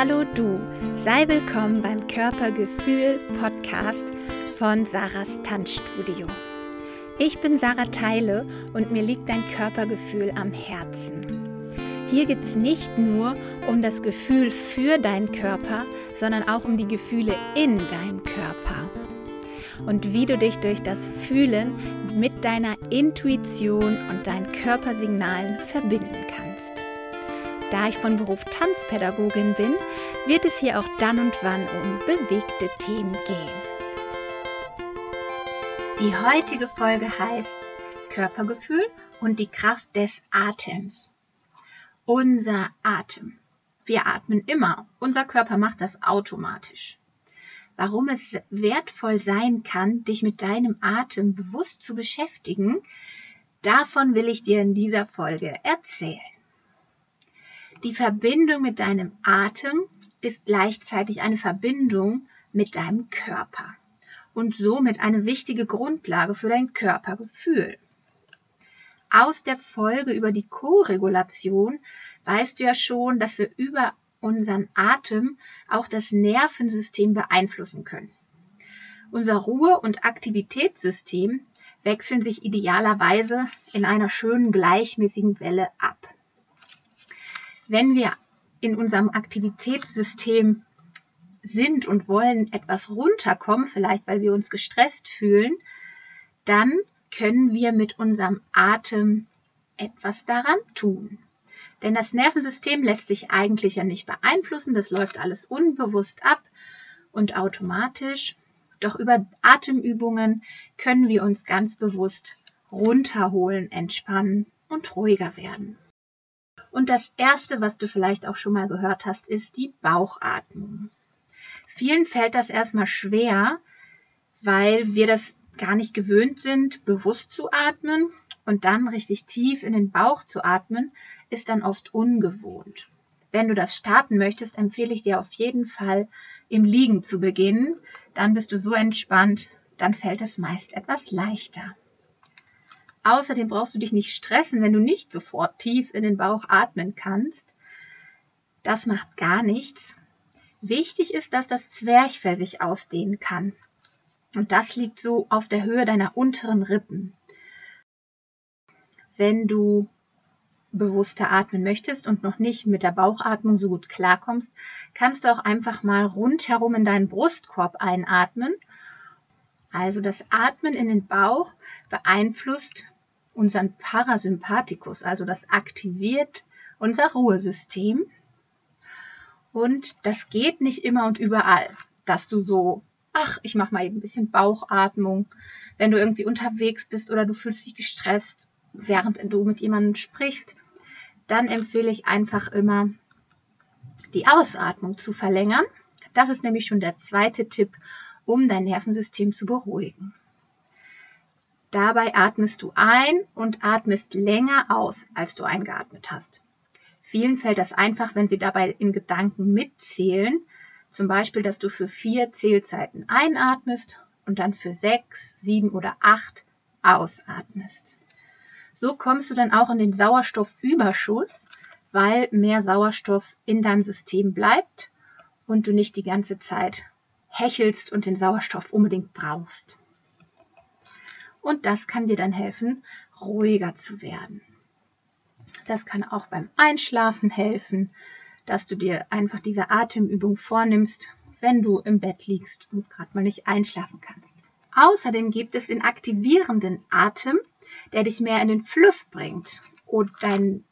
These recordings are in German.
Hallo du, sei willkommen beim Körpergefühl Podcast von Sarahs Tanzstudio. Ich bin Sarah Teile und mir liegt dein Körpergefühl am Herzen. Hier geht es nicht nur um das Gefühl für deinen Körper, sondern auch um die Gefühle in deinem Körper. Und wie du dich durch das Fühlen mit deiner Intuition und deinen Körpersignalen verbinden kannst. Da ich von Beruf Tanzpädagogin bin, wird es hier auch dann und wann um bewegte Themen gehen. Die heutige Folge heißt Körpergefühl und die Kraft des Atems. Unser Atem. Wir atmen immer. Unser Körper macht das automatisch. Warum es wertvoll sein kann, dich mit deinem Atem bewusst zu beschäftigen, davon will ich dir in dieser Folge erzählen. Die Verbindung mit deinem Atem ist gleichzeitig eine Verbindung mit deinem Körper und somit eine wichtige Grundlage für dein Körpergefühl. Aus der Folge über die Co-Regulation weißt du ja schon, dass wir über unseren Atem auch das Nervensystem beeinflussen können. Unser Ruhe- und Aktivitätssystem wechseln sich idealerweise in einer schönen gleichmäßigen Welle ab wenn wir in unserem Aktivitätssystem sind und wollen etwas runterkommen, vielleicht weil wir uns gestresst fühlen, dann können wir mit unserem Atem etwas daran tun. Denn das Nervensystem lässt sich eigentlich ja nicht beeinflussen, das läuft alles unbewusst ab und automatisch. Doch über Atemübungen können wir uns ganz bewusst runterholen, entspannen und ruhiger werden. Und das erste, was du vielleicht auch schon mal gehört hast, ist die Bauchatmung. Vielen fällt das erstmal schwer, weil wir das gar nicht gewöhnt sind, bewusst zu atmen und dann richtig tief in den Bauch zu atmen, ist dann oft ungewohnt. Wenn du das starten möchtest, empfehle ich dir auf jeden Fall im Liegen zu beginnen. Dann bist du so entspannt, dann fällt es meist etwas leichter. Außerdem brauchst du dich nicht stressen, wenn du nicht sofort tief in den Bauch atmen kannst. Das macht gar nichts. Wichtig ist, dass das Zwerchfell sich ausdehnen kann. Und das liegt so auf der Höhe deiner unteren Rippen. Wenn du bewusster atmen möchtest und noch nicht mit der Bauchatmung so gut klarkommst, kannst du auch einfach mal rundherum in deinen Brustkorb einatmen also das Atmen in den Bauch beeinflusst unseren Parasympathikus, also das aktiviert unser Ruhesystem. Und das geht nicht immer und überall, dass du so, ach, ich mache mal eben ein bisschen Bauchatmung, wenn du irgendwie unterwegs bist oder du fühlst dich gestresst, während du mit jemandem sprichst, dann empfehle ich einfach immer, die Ausatmung zu verlängern. Das ist nämlich schon der zweite Tipp, um dein Nervensystem zu beruhigen. Dabei atmest du ein und atmest länger aus, als du eingeatmet hast. Vielen fällt das einfach, wenn sie dabei in Gedanken mitzählen. Zum Beispiel, dass du für vier Zählzeiten einatmest und dann für sechs, sieben oder acht ausatmest. So kommst du dann auch in den Sauerstoffüberschuss, weil mehr Sauerstoff in deinem System bleibt und du nicht die ganze Zeit hechelst und den Sauerstoff unbedingt brauchst. Und das kann dir dann helfen, ruhiger zu werden. Das kann auch beim Einschlafen helfen, dass du dir einfach diese Atemübung vornimmst, wenn du im Bett liegst und gerade mal nicht einschlafen kannst. Außerdem gibt es den aktivierenden Atem, der dich mehr in den Fluss bringt und dein,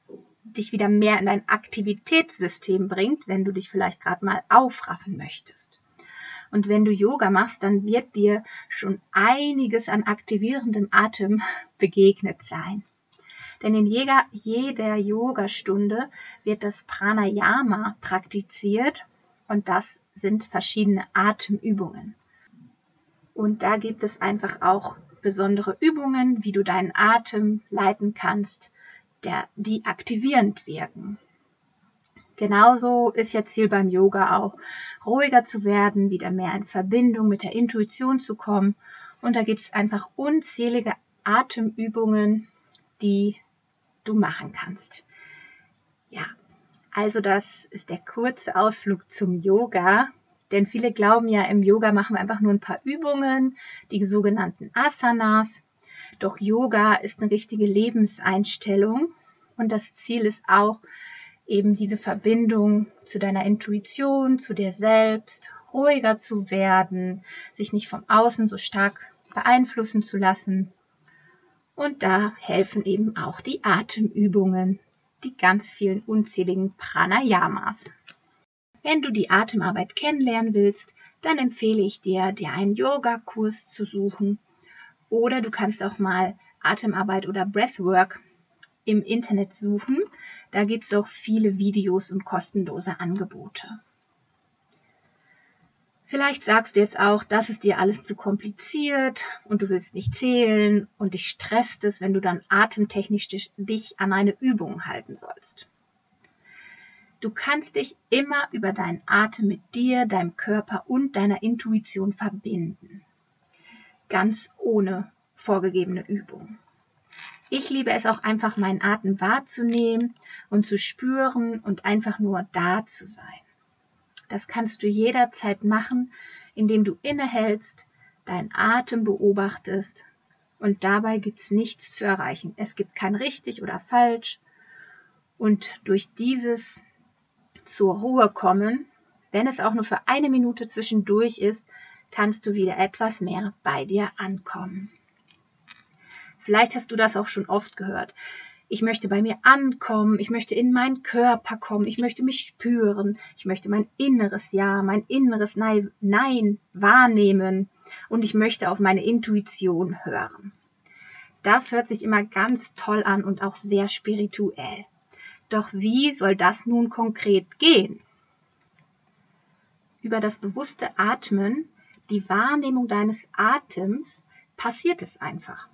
dich wieder mehr in dein Aktivitätssystem bringt, wenn du dich vielleicht gerade mal aufraffen möchtest. Und wenn du Yoga machst, dann wird dir schon einiges an aktivierendem Atem begegnet sein. Denn in jeder, jeder Yogastunde wird das Pranayama praktiziert und das sind verschiedene Atemübungen. Und da gibt es einfach auch besondere Übungen, wie du deinen Atem leiten kannst, der, die aktivierend wirken. Genauso ist ja Ziel beim Yoga auch, ruhiger zu werden, wieder mehr in Verbindung mit der Intuition zu kommen. Und da gibt es einfach unzählige Atemübungen, die du machen kannst. Ja, Also das ist der kurze Ausflug zum Yoga. Denn viele glauben ja, im Yoga machen wir einfach nur ein paar Übungen, die sogenannten Asanas. Doch Yoga ist eine richtige Lebenseinstellung und das Ziel ist auch eben diese Verbindung zu deiner Intuition, zu dir selbst, ruhiger zu werden, sich nicht vom Außen so stark beeinflussen zu lassen. Und da helfen eben auch die Atemübungen, die ganz vielen unzähligen Pranayamas. Wenn du die Atemarbeit kennenlernen willst, dann empfehle ich dir, dir einen Yoga-Kurs zu suchen. Oder du kannst auch mal Atemarbeit oder Breathwork im Internet suchen. Da gibt es auch viele Videos und kostenlose Angebote. Vielleicht sagst du jetzt auch, das ist dir alles zu kompliziert und du willst nicht zählen und dich stresst es, wenn du dann atemtechnisch dich an eine Übung halten sollst. Du kannst dich immer über deinen Atem mit dir, deinem Körper und deiner Intuition verbinden. Ganz ohne vorgegebene Übung. Ich liebe es auch einfach, meinen Atem wahrzunehmen und zu spüren und einfach nur da zu sein. Das kannst du jederzeit machen, indem du innehältst, deinen Atem beobachtest und dabei gibt es nichts zu erreichen. Es gibt kein richtig oder falsch und durch dieses zur Ruhe kommen, wenn es auch nur für eine Minute zwischendurch ist, kannst du wieder etwas mehr bei dir ankommen. Vielleicht hast du das auch schon oft gehört ich möchte bei mir ankommen, ich möchte in meinen Körper kommen, ich möchte mich spüren, ich möchte mein inneres Ja, mein inneres Nein wahrnehmen und ich möchte auf meine Intuition hören. Das hört sich immer ganz toll an und auch sehr spirituell. Doch wie soll das nun konkret gehen? Über das bewusste Atmen, die Wahrnehmung deines Atems, passiert es einfach.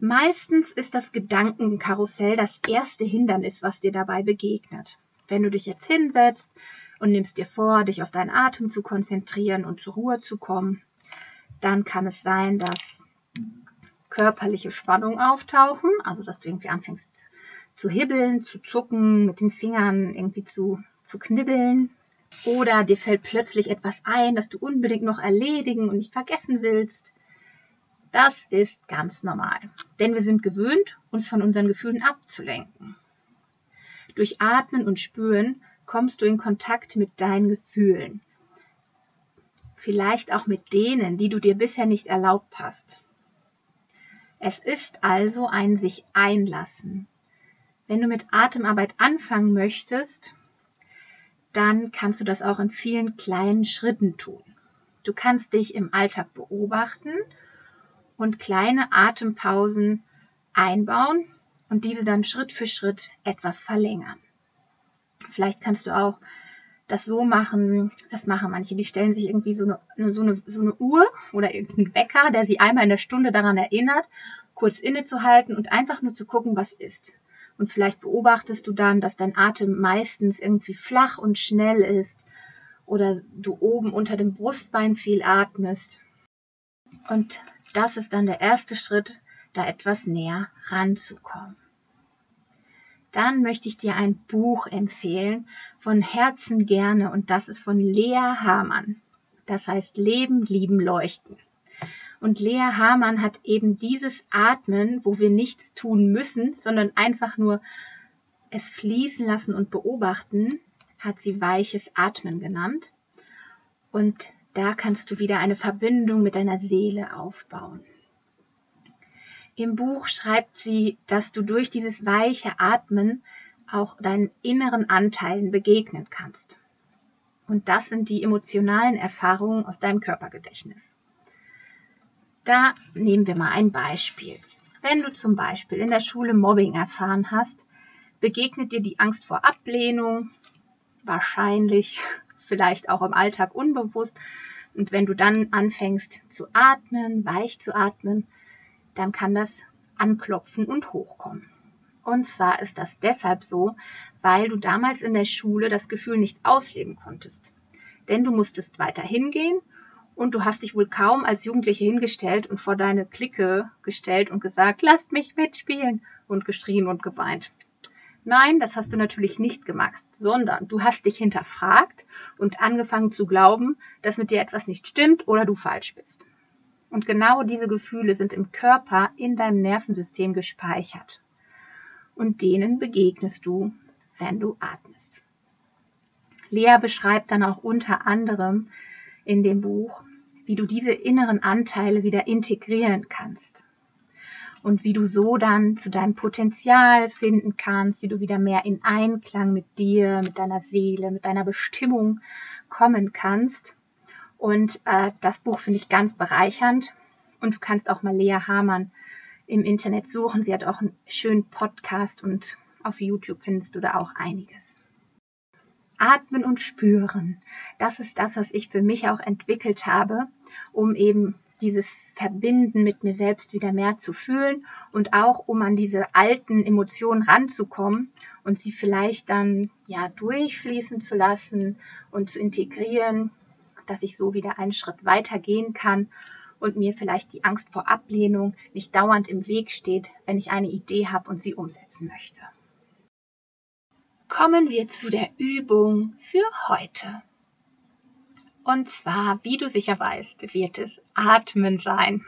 Meistens ist das Gedankenkarussell das erste Hindernis, was dir dabei begegnet. Wenn du dich jetzt hinsetzt und nimmst dir vor, dich auf deinen Atem zu konzentrieren und zur Ruhe zu kommen, dann kann es sein, dass körperliche Spannungen auftauchen, also dass du irgendwie anfängst zu hibbeln, zu zucken, mit den Fingern irgendwie zu, zu knibbeln. Oder dir fällt plötzlich etwas ein, das du unbedingt noch erledigen und nicht vergessen willst. Das ist ganz normal, denn wir sind gewöhnt, uns von unseren Gefühlen abzulenken. Durch Atmen und Spüren kommst du in Kontakt mit deinen Gefühlen. Vielleicht auch mit denen, die du dir bisher nicht erlaubt hast. Es ist also ein sich einlassen. Wenn du mit Atemarbeit anfangen möchtest, dann kannst du das auch in vielen kleinen Schritten tun. Du kannst dich im Alltag beobachten und kleine Atempausen einbauen und diese dann Schritt für Schritt etwas verlängern. Vielleicht kannst du auch das so machen, das machen manche, die stellen sich irgendwie so eine, so eine, so eine Uhr oder irgendeinen Wecker, der sie einmal in der Stunde daran erinnert, kurz innezuhalten und einfach nur zu gucken, was ist. Und vielleicht beobachtest du dann, dass dein Atem meistens irgendwie flach und schnell ist oder du oben unter dem Brustbein viel atmest. Und das ist dann der erste Schritt, da etwas näher ranzukommen. Dann möchte ich dir ein Buch empfehlen, von Herzen gerne, und das ist von Lea Hamann. Das heißt Leben, Lieben, Leuchten. Und Lea Hamann hat eben dieses Atmen, wo wir nichts tun müssen, sondern einfach nur es fließen lassen und beobachten, hat sie weiches Atmen genannt. Und da kannst du wieder eine Verbindung mit deiner Seele aufbauen. Im Buch schreibt sie, dass du durch dieses weiche Atmen auch deinen inneren Anteilen begegnen kannst. Und das sind die emotionalen Erfahrungen aus deinem Körpergedächtnis. Da nehmen wir mal ein Beispiel. Wenn du zum Beispiel in der Schule Mobbing erfahren hast, begegnet dir die Angst vor Ablehnung, wahrscheinlich, vielleicht auch im Alltag unbewusst, und wenn du dann anfängst zu atmen, weich zu atmen, dann kann das anklopfen und hochkommen. Und zwar ist das deshalb so, weil du damals in der Schule das Gefühl nicht ausleben konntest. Denn du musstest weiter hingehen und du hast dich wohl kaum als Jugendliche hingestellt und vor deine Clique gestellt und gesagt, lasst mich mitspielen und geschrien und geweint. Nein, das hast du natürlich nicht gemacht, sondern du hast dich hinterfragt und angefangen zu glauben, dass mit dir etwas nicht stimmt oder du falsch bist. Und genau diese Gefühle sind im Körper in deinem Nervensystem gespeichert. Und denen begegnest du, wenn du atmest. Lea beschreibt dann auch unter anderem in dem Buch, wie du diese inneren Anteile wieder integrieren kannst und wie du so dann zu deinem Potenzial finden kannst, wie du wieder mehr in Einklang mit dir, mit deiner Seele, mit deiner Bestimmung kommen kannst. Und äh, das Buch finde ich ganz bereichernd. Und du kannst auch mal Lea Hamann im Internet suchen. Sie hat auch einen schönen Podcast und auf YouTube findest du da auch einiges. Atmen und spüren. Das ist das, was ich für mich auch entwickelt habe, um eben dieses Verbinden mit mir selbst wieder mehr zu fühlen und auch um an diese alten Emotionen ranzukommen und sie vielleicht dann ja durchfließen zu lassen und zu integrieren, dass ich so wieder einen Schritt weiter gehen kann und mir vielleicht die Angst vor Ablehnung nicht dauernd im Weg steht, wenn ich eine Idee habe und sie umsetzen möchte. Kommen wir zu der Übung für heute. Und zwar, wie du sicher weißt, wird es Atmen sein.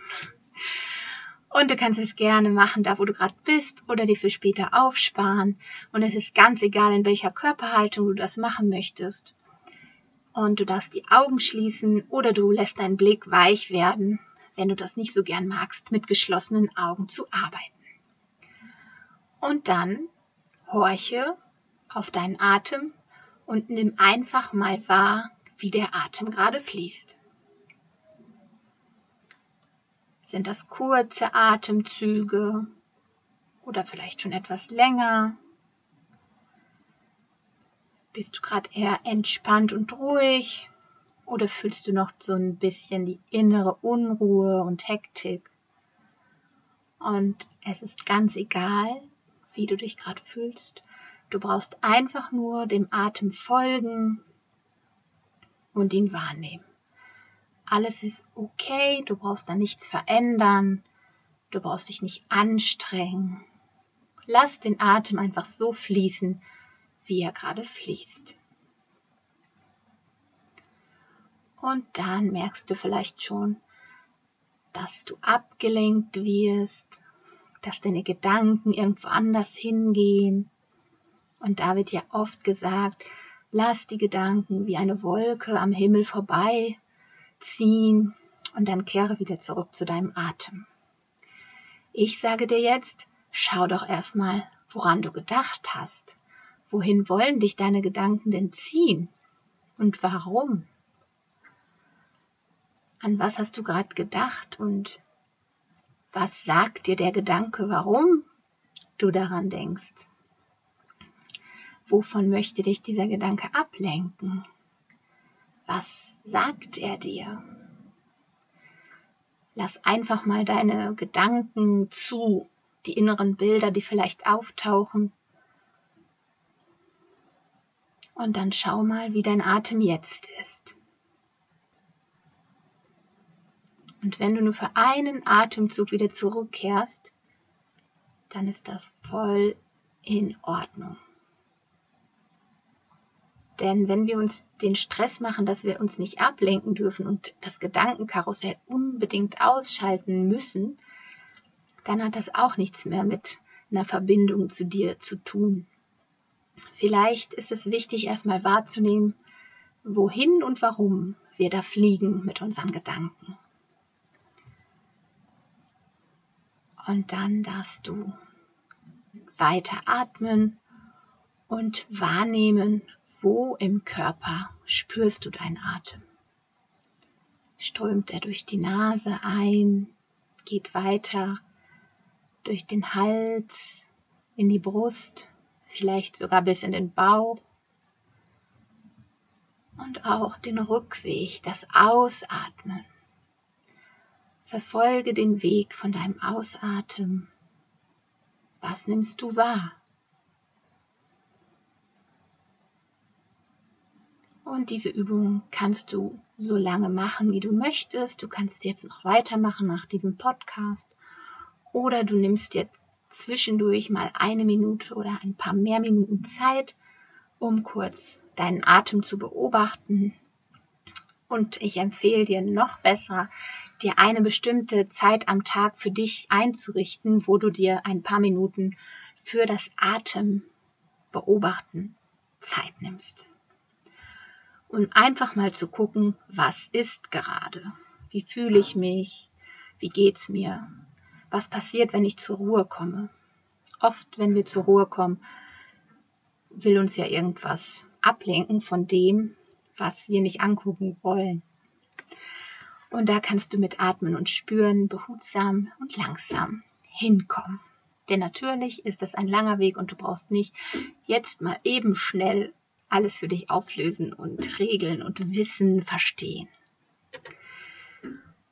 Und du kannst es gerne machen, da wo du gerade bist, oder dir für später aufsparen. Und es ist ganz egal, in welcher Körperhaltung du das machen möchtest. Und du darfst die Augen schließen oder du lässt deinen Blick weich werden, wenn du das nicht so gern magst, mit geschlossenen Augen zu arbeiten. Und dann horche auf deinen Atem und nimm einfach mal wahr, wie der Atem gerade fließt. Sind das kurze Atemzüge oder vielleicht schon etwas länger? Bist du gerade eher entspannt und ruhig oder fühlst du noch so ein bisschen die innere Unruhe und Hektik? Und es ist ganz egal, wie du dich gerade fühlst. Du brauchst einfach nur dem Atem folgen und ihn wahrnehmen. Alles ist okay, du brauchst da nichts verändern, du brauchst dich nicht anstrengen. Lass den Atem einfach so fließen, wie er gerade fließt. Und dann merkst du vielleicht schon, dass du abgelenkt wirst, dass deine Gedanken irgendwo anders hingehen. Und da wird ja oft gesagt, Lass die Gedanken wie eine Wolke am Himmel vorbei ziehen und dann kehre wieder zurück zu deinem Atem. Ich sage dir jetzt, schau doch erstmal, woran du gedacht hast. Wohin wollen dich deine Gedanken denn ziehen? Und warum? An was hast du gerade gedacht und was sagt dir der Gedanke, warum du daran denkst? Wovon möchte dich dieser Gedanke ablenken? Was sagt er dir? Lass einfach mal deine Gedanken zu, die inneren Bilder, die vielleicht auftauchen. Und dann schau mal, wie dein Atem jetzt ist. Und wenn du nur für einen Atemzug wieder zurückkehrst, dann ist das voll in Ordnung. Denn wenn wir uns den Stress machen, dass wir uns nicht ablenken dürfen und das Gedankenkarussell unbedingt ausschalten müssen, dann hat das auch nichts mehr mit einer Verbindung zu dir zu tun. Vielleicht ist es wichtig, erstmal wahrzunehmen, wohin und warum wir da fliegen mit unseren Gedanken. Und dann darfst du weiter atmen und wahrnehmen, wo im Körper spürst du deinen Atem. Strömt er durch die Nase ein, geht weiter durch den Hals, in die Brust, vielleicht sogar bis in den Bauch und auch den Rückweg, das Ausatmen. Verfolge den Weg von deinem Ausatmen. Was nimmst du wahr? Und diese Übung kannst du so lange machen, wie du möchtest. Du kannst jetzt noch weitermachen nach diesem Podcast. Oder du nimmst jetzt zwischendurch mal eine Minute oder ein paar mehr Minuten Zeit, um kurz deinen Atem zu beobachten. Und ich empfehle dir noch besser, dir eine bestimmte Zeit am Tag für dich einzurichten, wo du dir ein paar Minuten für das Atem beobachten Zeit nimmst. Und einfach mal zu gucken, was ist gerade? Wie fühle ich mich? Wie geht's mir? Was passiert, wenn ich zur Ruhe komme? Oft, wenn wir zur Ruhe kommen, will uns ja irgendwas ablenken von dem, was wir nicht angucken wollen. Und da kannst du mit Atmen und Spüren behutsam und langsam hinkommen. Denn natürlich ist es ein langer Weg und du brauchst nicht jetzt mal eben schnell alles für dich auflösen und regeln und wissen, verstehen.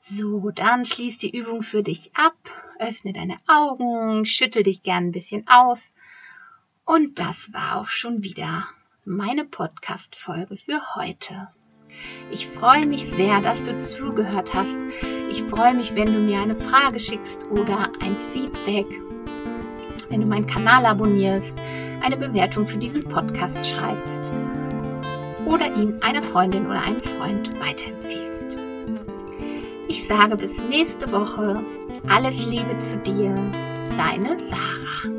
So, dann schließ die Übung für dich ab, öffne deine Augen, schüttel dich gern ein bisschen aus. Und das war auch schon wieder meine Podcast-Folge für heute. Ich freue mich sehr, dass du zugehört hast. Ich freue mich, wenn du mir eine Frage schickst oder ein Feedback, wenn du meinen Kanal abonnierst, eine Bewertung für diesen Podcast schreibst oder ihn einer Freundin oder einem Freund weiterempfiehlst. Ich sage bis nächste Woche. Alles Liebe zu dir, deine Sarah.